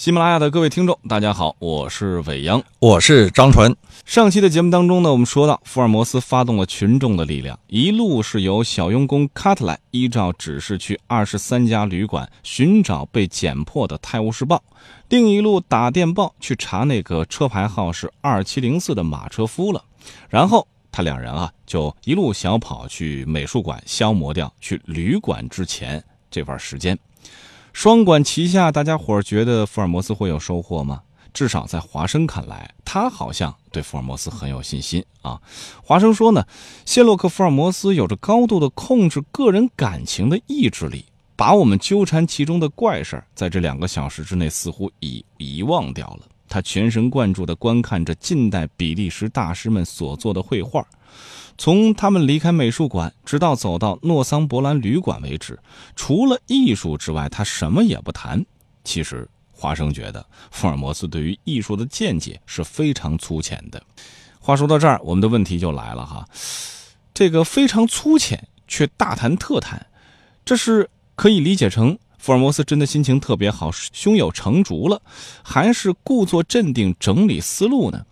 喜马拉雅的各位听众，大家好，我是伟阳，我是张纯。上期的节目当中呢，我们说到福尔摩斯发动了群众的力量，一路是由小佣工卡特莱依照指示去二十三家旅馆寻找被剪破的《泰晤士报》，另一路打电报去查那个车牌号是二七零四的马车夫了。然后他两人啊，就一路小跑去美术馆消磨掉去旅馆之前这段时间。双管齐下，大家伙儿觉得福尔摩斯会有收获吗？至少在华生看来，他好像对福尔摩斯很有信心啊。华生说呢，谢洛克·福尔摩斯有着高度的控制个人感情的意志力，把我们纠缠其中的怪事儿，在这两个小时之内似乎已遗忘掉了。他全神贯注地观看着近代比利时大师们所做的绘画。从他们离开美术馆，直到走到诺桑伯兰旅馆为止，除了艺术之外，他什么也不谈。其实，华生觉得福尔摩斯对于艺术的见解是非常粗浅的。话说到这儿，我们的问题就来了哈，这个非常粗浅却大谈特谈，这是可以理解成福尔摩斯真的心情特别好，胸有成竹了，还是故作镇定整理思路呢？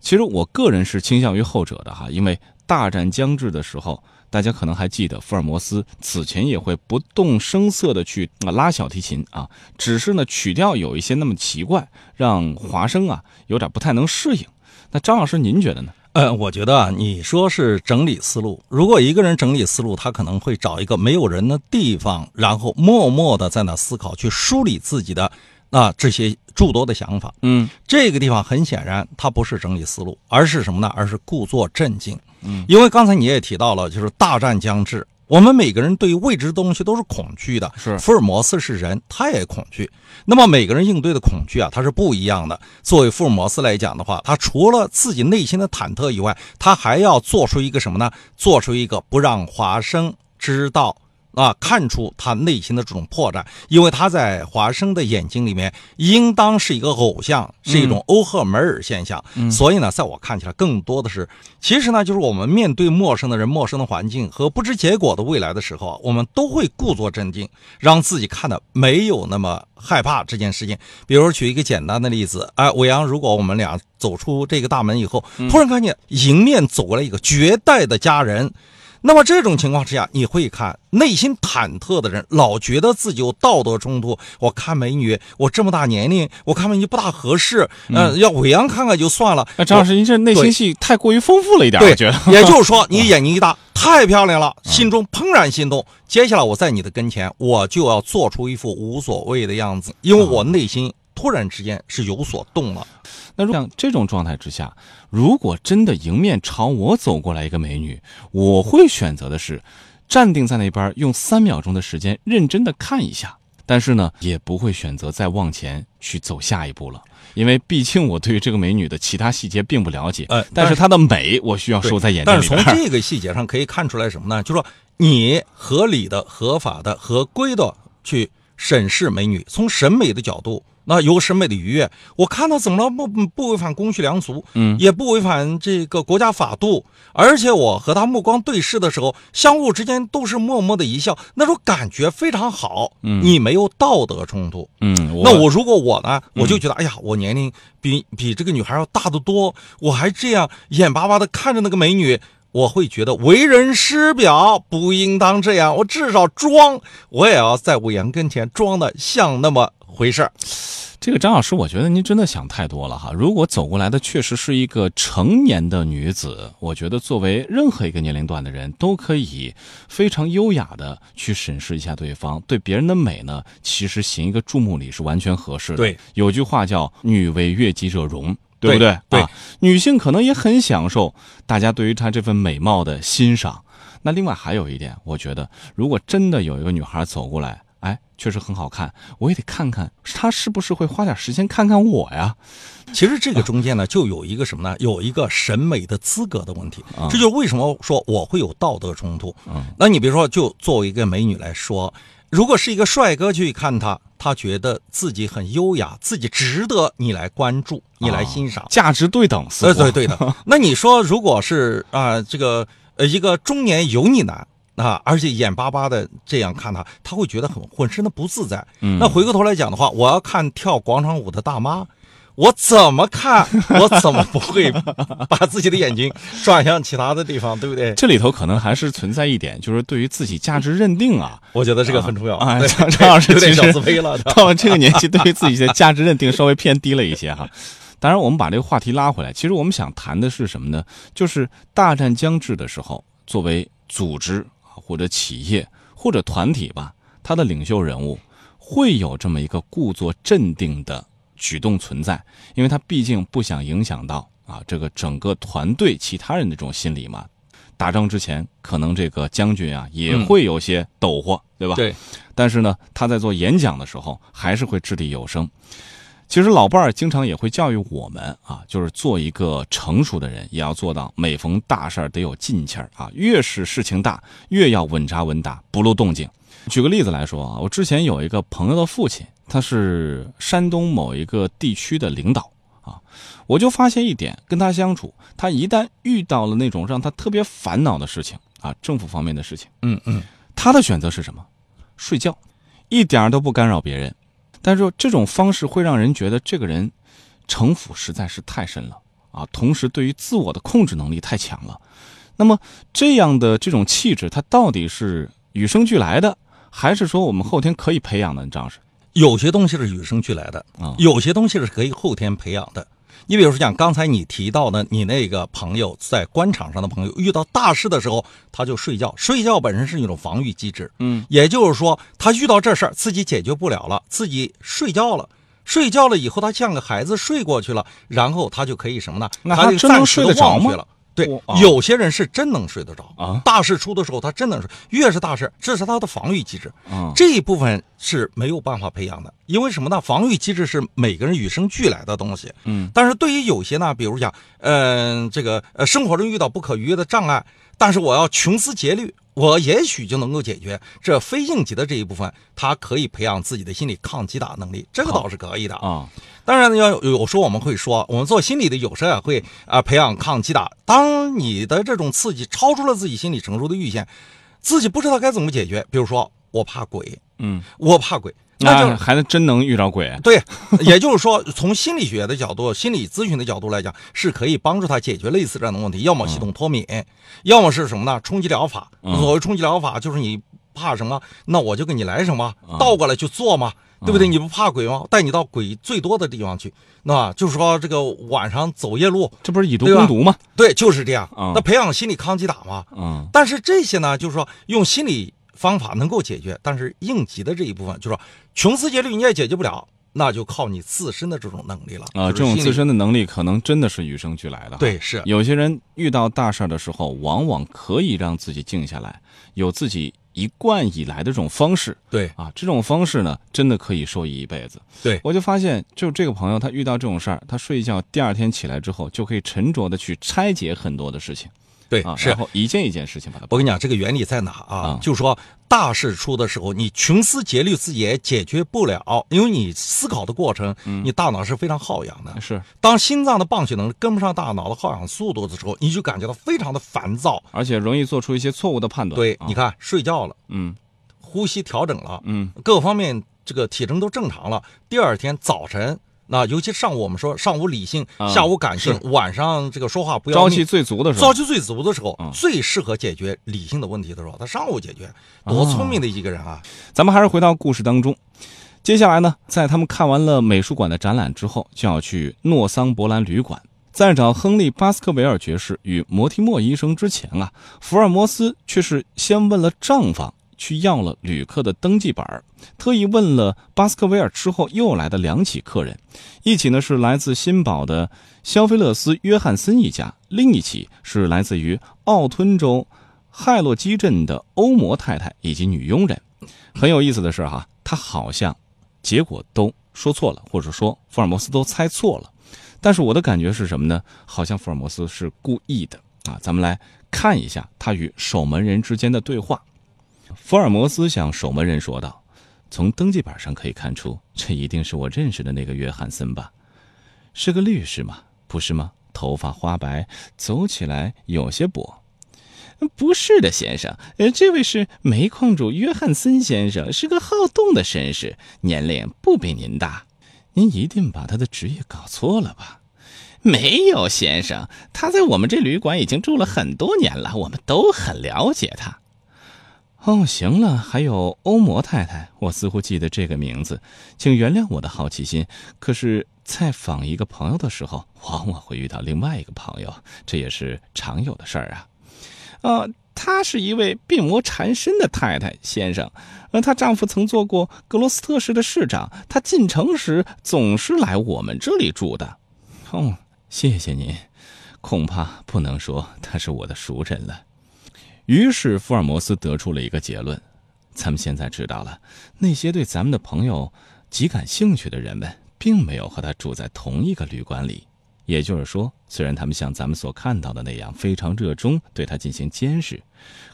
其实我个人是倾向于后者的哈，因为。大战将至的时候，大家可能还记得，福尔摩斯此前也会不动声色的去拉小提琴啊，只是呢曲调有一些那么奇怪，让华生啊有点不太能适应。那张老师您觉得呢？呃，我觉得啊，你说是整理思路，如果一个人整理思路，他可能会找一个没有人的地方，然后默默的在那思考，去梳理自己的啊这些诸多的想法。嗯，这个地方很显然，他不是整理思路，而是什么呢？而是故作镇静。嗯，因为刚才你也提到了，就是大战将至，我们每个人对未知的东西都是恐惧的。是，福尔摩斯是人，他也恐惧。那么每个人应对的恐惧啊，他是不一样的。作为福尔摩斯来讲的话，他除了自己内心的忐忑以外，他还要做出一个什么呢？做出一个不让华生知道。啊，看出他内心的这种破绽，因为他在华生的眼睛里面，应当是一个偶像，是一种欧赫梅尔现象。所以呢，在我看起来，更多的是，其实呢，就是我们面对陌生的人、陌生的环境和不知结果的未来的时候，我们都会故作镇定，让自己看的没有那么害怕这件事情。比如举一个简单的例子，哎，伟阳，如果我们俩走出这个大门以后，突然看见迎面走过来一个绝代的佳人。那么这种情况之下，你会看内心忐忑的人，老觉得自己有道德冲突。我看美女，我这么大年龄，我看美女不大合适。嗯，要伟阳看看就算了。那张老师，您这内心戏太过于丰富了一点，我觉得。也就是说，你眼睛一大，太漂亮了，心中怦然心动。接下来我在你的跟前，我就要做出一副无所谓的样子，因为我内心突然之间是有所动了。那像这种状态之下，如果真的迎面朝我走过来一个美女，我会选择的是站定在那边，用三秒钟的时间认真的看一下。但是呢，也不会选择再往前去走下一步了，因为毕竟我对于这个美女的其他细节并不了解。呃，但是她的美，我需要收在眼睛里。但是从这个细节上可以看出来什么呢？就说你合理的、合法的、合规的去审视美女，从审美的角度。那有审美的愉悦，我看到怎么了？不不违反公序良俗，嗯，也不违反这个国家法度，而且我和他目光对视的时候，相互之间都是默默的一笑，那种感觉非常好。嗯，你没有道德冲突，嗯，那我如果我呢，我就觉得，哎呀，我年龄比比这个女孩要大得多，我还这样眼巴巴的看着那个美女，我会觉得为人师表不应当这样，我至少装，我也要在武阳跟前装的像那么回事儿。这个张老师，我觉得您真的想太多了哈。如果走过来的确实是一个成年的女子，我觉得作为任何一个年龄段的人都可以非常优雅的去审视一下对方。对别人的美呢，其实行一个注目礼是完全合适的。对，有句话叫“女为悦己者容”，对不对？对，女性可能也很享受大家对于她这份美貌的欣赏。那另外还有一点，我觉得如果真的有一个女孩走过来。哎，确实很好看，我也得看看她是不是会花点时间看看我呀。其实这个中间呢，就有一个什么呢？有一个审美的资格的问题。这就是为什么说我会有道德冲突。嗯，那你比如说，就作为一个美女来说，如果是一个帅哥去看他，他觉得自己很优雅，自己值得你来关注，你来欣赏，价值对等。对对对的。那你说，如果是啊，这个呃一个中年油腻男。啊，而且眼巴巴的这样看他，他会觉得很浑身的不自在。嗯那回过头来讲的话，我要看跳广场舞的大妈，我怎么看，我怎么不会 把自己的眼睛转向其他的地方，对不对？这里头可能还是存在一点，就是对于自己价值认定啊，我觉得这个很重要。啊，张张老师有点小自卑了。到了这个年纪，对于自己的价值认定稍微偏低了一些哈。当然，我们把这个话题拉回来，其实我们想谈的是什么呢？就是大战将至的时候，作为组织啊或者企业或者团体吧，他的领袖人物会有这么一个故作镇定的举动存在，因为他毕竟不想影响到啊这个整个团队其他人的这种心理嘛。打仗之前，可能这个将军啊也嗯会有些抖豁，对吧？对，但是呢，他在做演讲的时候还是会掷地有声。其实老伴儿经常也会教育我们啊，就是做一个成熟的人，也要做到每逢大事儿得有劲气儿啊。越是事情大，越要稳扎稳打，不露动静。举个例子来说啊，我之前有一个朋友的父亲，他是山东某一个地区的领导啊，我就发现一点，跟他相处，他一旦遇到了那种让他特别烦恼的事情啊，政府方面的事情。嗯嗯，他的选择是什么？睡觉，一点都不干扰别人。但是这种方式会让人觉得这个人城府实在是太深了啊，同时对于自我的控制能力太强了。那么这样的这种气质，它到底是与生俱来的，还是说我们后天可以培养的？你知道是有些东西是与生俱来的，啊，有些东西是可以后天培养的。你比如说像刚才你提到的，你那个朋友在官场上的朋友，遇到大事的时候他就睡觉，睡觉本身是一种防御机制。嗯，也就是说，他遇到这事儿自己解决不了了，自己睡觉了。睡觉了以后，他像个孩子睡过去了，然后他就可以什么呢？他就暂时地睡得着吗忘却了。有些人是真能睡得着啊大事出的时候，他真能睡。越是大事，这是他的防御机制。啊，这一部分是没有办法培养的，因为什么呢？防御机制是每个人与生俱来的东西。嗯，但是对于有些呢，比如讲，嗯、这个呃，生活中遇到不可逾越的障碍，但是我要穷思竭虑，我也许就能够解决。这非应急的这一部分，他可以培养自己的心理抗击打能力，这个倒是可以的。啊，当然呢，要有有时候我们会说，我们做心理的有时候也会啊、培养抗击打。当你的这种刺激超出了自己心理承受的阈限，自己不知道该怎么解决。比如说，我怕鬼，嗯，我怕鬼，那就那还真能遇着鬼。对，也就是说，从心理学的角度、心理咨询的角度来讲，是可以帮助他解决类似这样的问题。要么系统脱敏，要么是什么呢？冲击疗法。嗯所谓冲击疗法，就是你怕什么，那我就给你来什么嗯，倒过来去做嘛，对不对？你不怕鬼吗？带你到鬼最多的地方去，那吧就是说这个晚上走夜路，这不是以毒攻毒吗？对，就是这样嗯。那培养心理抗击打嘛。嗯但是这些呢，就是说用心理方法能够解决，但是应急的这一部分，就是说穷思竭虑你也解决不了，那就靠你自身的这种能力了啊，这种自身的能力可能真的是与生俱来的。。对是有些人遇到大事儿的时候，往往可以让自己静下来，有自己一贯以来的这种方式对啊，这种方式呢，真的可以受益一辈子。对我就发现，就这个朋友，他遇到这种事儿，他睡一觉，第二天起来之后，就可以沉着的去拆解很多的事情啊，对是然。后一件一件事情把它我跟你讲，这个原理在哪啊？啊就是说大事出的时候，你穷思竭虑自己也解决不了，因为你思考的过程，嗯你大脑是非常耗氧的。是，当心脏的泵血能力跟不上大脑的耗氧速度的时候，你就感觉到非常的烦躁。而且容易做出一些错误的判断。对，啊你看睡觉了，嗯呼吸调整了，嗯各方面这个体征都正常了。第二天早晨，那尤其上午我们说上午理性，啊下午感性，晚上这个说话不要朝气最足的时候朝，气最足的时候，嗯最适合解决理性的问题的时候，他上午解决，多聪明的一个人啊！咱们还是回到故事当中。接下来呢，在他们看完了美术馆的展览之后，就要去诺桑伯兰旅馆。在找亨利·巴斯克维尔爵士与摩提莫医生之前啊，福尔摩斯却是先问了账房，去要了旅客的登记本，特意问了巴斯克维尔之后又来的两起客人，一起呢是来自新堡的肖菲勒斯·约翰森一家，另一起是来自于奥吞州亥洛基镇的欧摩太太以及女佣人。很有意思的是哈，他好像结果都说错了，或者说福尔摩斯都猜错了。但是我的感觉是什么呢？好像福尔摩斯是故意的啊！咱们来看一下他与守门人之间的对话。福尔摩斯向守门人说道：“从登记本上可以看出，这一定是我认识的那个约翰森吧？是个律师吗？不是吗？头发花白，走起来有些跛。不是的，先生，呃，这位是煤矿主约翰森先生，是个好动的绅士，年龄不比您大。您一定把他的职业搞错了吧？没有，先生，他在我们这旅馆已经住了很多年了，我们都很了解他。哦，行了，还有欧摩太太，我似乎记得这个名字，请原谅我的好奇心。可是，在访一个朋友的时候，往往会遇到另外一个朋友，这也是常有的事儿啊。呃，她是一位病魔缠身的太太，先生。呃，她丈夫曾做过格罗斯特市的市长，她进城时总是来我们这里住的。哦，谢谢您，恐怕不能说他是我的熟人了。于是福尔摩斯得出了一个结论：咱们现在知道了，那些对咱们的朋友极感兴趣的人们，并没有和他住在同一个旅馆里。也就是说，虽然他们像咱们所看到的那样非常热衷对他进行监视，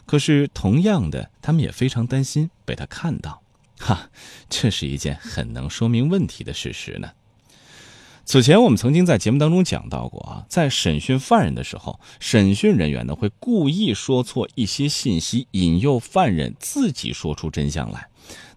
可是同样的，他们也非常担心被他看到。哈，这是一件很能说明问题的事实呢。此前我们曾经在节目当中讲到过啊，在审讯犯人的时候，审讯人员呢会故意说错一些信息，引诱犯人自己说出真相来。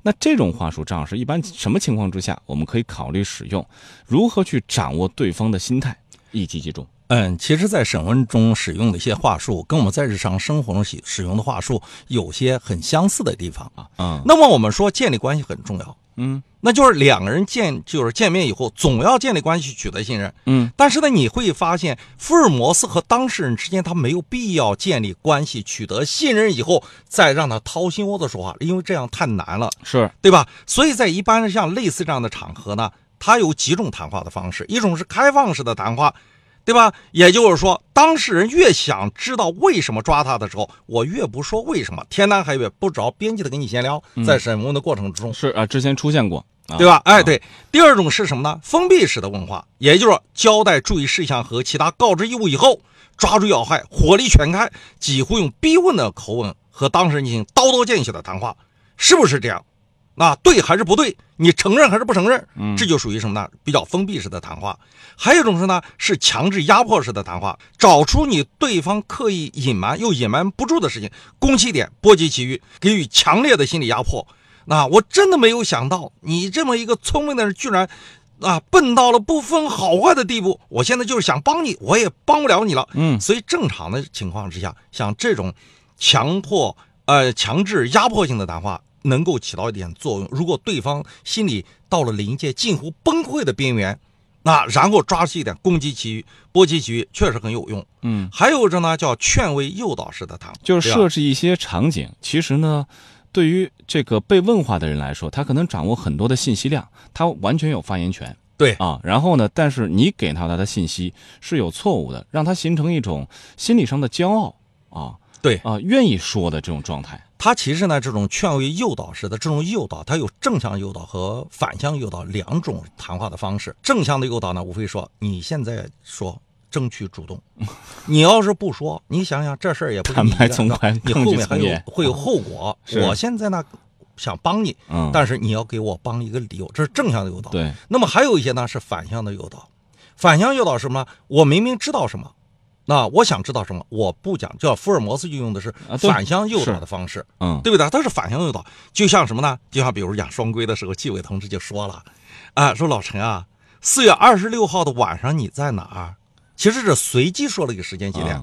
那这种话术，张老师一般什么情况之下我们可以考虑使用？如何去掌握对方的心态，一击即中？嗯，其实，在审问中使用的一些话术，跟我们在日常生活中使使用的话术有些很相似的地方啊。嗯，那么我们说建立关系很重要。嗯，那就是两个人见，就是见面以后，总要建立关系，取得信任。嗯，但是呢，你会发现，福尔摩斯和当事人之间，他没有必要建立关系，取得信任以后，再让他掏心窝子说话，因为这样太难了，是对吧？所以在一般像类似这样的场合呢，他有几种谈话的方式，一种是开放式的谈话。对吧？也就是说，当事人越想知道为什么抓他的时候，我越不说为什么，天南海北不着边际的跟你闲聊。在审问的过程之中，是啊，之前出现过，对吧？哎，对。第二种是什么呢？封闭式的问话，也就是交代注意事项和其他告知义务以后，抓住要害，火力全开，几乎用逼问的口吻和当事人进行刀刀见血的谈话，是不是这样？啊，对还是不对？你承认还是不承认？嗯，这就属于什么呢？比较封闭式的谈话。还有一种是呢，是强制压迫式的谈话，找出你对方刻意隐瞒又隐瞒不住的事情，攻其点，波及其余，给予强烈的心理压迫。那我真的没有想到，你这么一个聪明的人，居然啊笨到了不分好坏的地步。我现在就是想帮你，我也帮不了你了。嗯，所以正常的情况之下，像这种强迫呃强制压迫性的谈话。能够起到一点作用。如果对方心里到了临界、近乎崩溃的边缘，那然后抓住一点攻击其余、波及其余，确实很有用。嗯，还有着呢，叫劝慰诱导式的谈话，就是设置一些场景。其实呢，对于这个被问话的人来说，他可能掌握很多的信息量，他完全有发言权。对啊，然后呢，但是你给到他的信息是有错误的，让他形成一种心理上的骄傲啊。对啊，愿意说的这种状态。他其实呢，这种劝慰诱导式的这种诱导，它有正向诱导和反向诱导两种谈话的方式。正向的诱导呢，无非说你现在说，争取主动；你要是不说，你想想这事儿也不是你从宽，你后面还有会有后果。我现在呢想帮你，嗯，但是你要给我帮一个理由，这是正向的诱导。对。那么还有一些呢是反向的诱导，反向诱导是什么？我明明知道什么。那我想知道什么？我不讲，叫福尔摩斯就用的是反向诱导的方式，嗯，对不对？他是反向诱导，就像什么呢？就像比如讲双规的时候，纪委同志就说了，啊，说老陈啊，四月二十六号的晚上你在哪儿？其实是随机说了一个时间节点，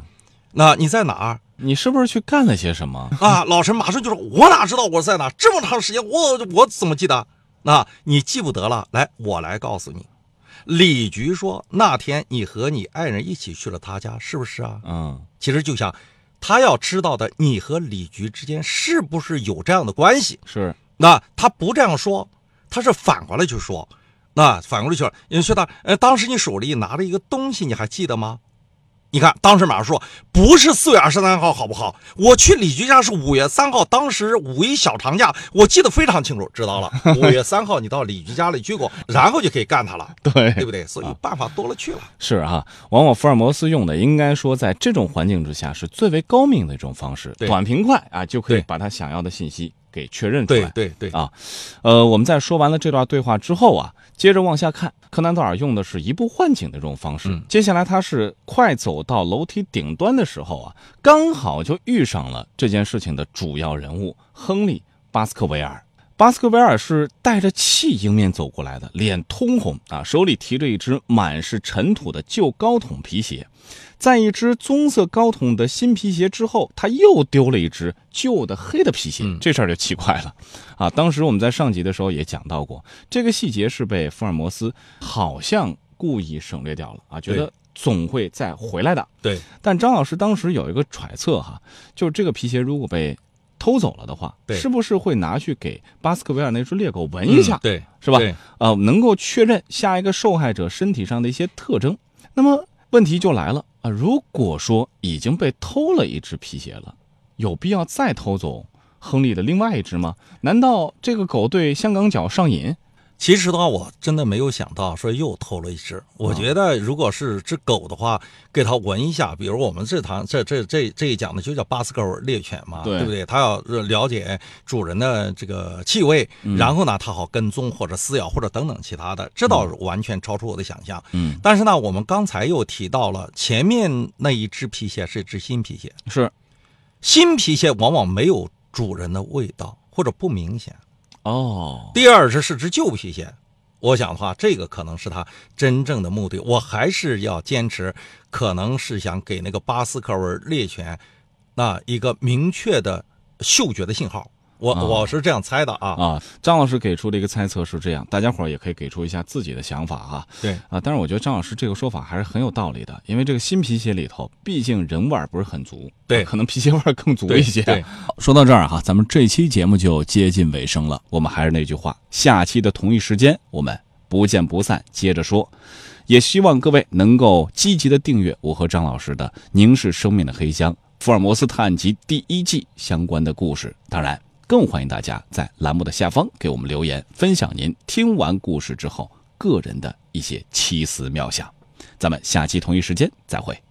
那你在哪儿？你是不是去干了些什么？啊，老陈马上就说，我哪知道我在哪？这么长时间，我我怎么记得？那你记不得了？来，我来告诉你。李局说：“那天你和你爱人一起去了他家，是不是啊？”嗯，其实就像他要知道的，你和李局之间是不是有这样的关系？是。那他不这样说，他是反过来去说。那反过来去说，你说他，呃，当时你手里拿着一个东西，你还记得吗？你看，当时马上说不是四月二十三号，好不好？我去李局家是五月三号，当时五一小长假，我记得非常清楚。知道了，五月三号你到李局家里去过，然后就可以干他了，对对不对？所以办法多了去了。是啊，往往福尔摩斯用的，应该说在这种环境之下是最为高明的一种方式，短平快啊，就可以把他想要的信息给确认出来。对对对啊，呃，我们在说完了这段对话之后啊，接着往下看。柯南道尔用的是移步换景的这种方式。嗯接下来他是快走到楼梯顶端的时候啊，刚好就遇上了这件事情的主要人物亨利·巴斯克维尔。巴斯克维尔是带着气迎面走过来的，脸通红啊，手里提着一只满是尘土的旧高筒皮鞋。在一只棕色高筒的新皮鞋之后，他又丢了一只旧的黑的皮鞋，嗯这事儿就奇怪了，啊！当时我们在上集的时候也讲到过，这个细节是被福尔摩斯好像故意省略掉了啊，觉得总会再回来的。对，但张老师当时有一个揣测哈，就是这个皮鞋如果被偷走了的话，是不是会拿去给巴斯克维尔那只猎狗闻一下，嗯对，是吧对呃，能够确认下一个受害者身体上的一些特征。那么问题就来了啊、如果说已经被偷了一只皮鞋了，有必要再偷走亨利的另外一只吗？难道这个狗对香港脚上瘾？其实的话，我真的没有想到说又偷了一只。我觉得，如果是只狗的话，给它闻一下，比如我们这堂这这这这一讲的就叫巴斯狗猎犬嘛，对不对？它要了解主人的这个气味，然后呢，它好跟踪或者撕咬或者等等其他的，这倒完全超出我的想象。嗯，但是呢，我们刚才又提到了前面那一只皮鞋是一只新皮鞋，是新皮鞋往往没有主人的味道或者不明显。哦，第二只是只旧皮鞋，我想的话，这个可能是他真正的目的。我还是要坚持，可能是想给那个巴斯克尔猎犬那一个明确的嗅觉的信号。我、啊我是这样猜的啊。啊，张老师给出的一个猜测是这样，大家伙儿也可以给出一下自己的想法哈。对，啊，但是我觉得张老师这个说法还是很有道理的，因为这个新皮鞋里头，毕竟人味儿不是很足，对啊可能皮鞋味儿更足一些。对好说到这儿哈，咱们这期节目就接近尾声了。我们还是那句话，下期的同一时间我们不见不散，接着说。也希望各位能够积极的订阅我和张老师的《凝视生命的黑箱》福尔摩斯探案集第一季相关的故事。当然，更欢迎大家在栏目的下方给我们留言，分享您听完故事之后个人的一些奇思妙想。咱们下期同一时间再会。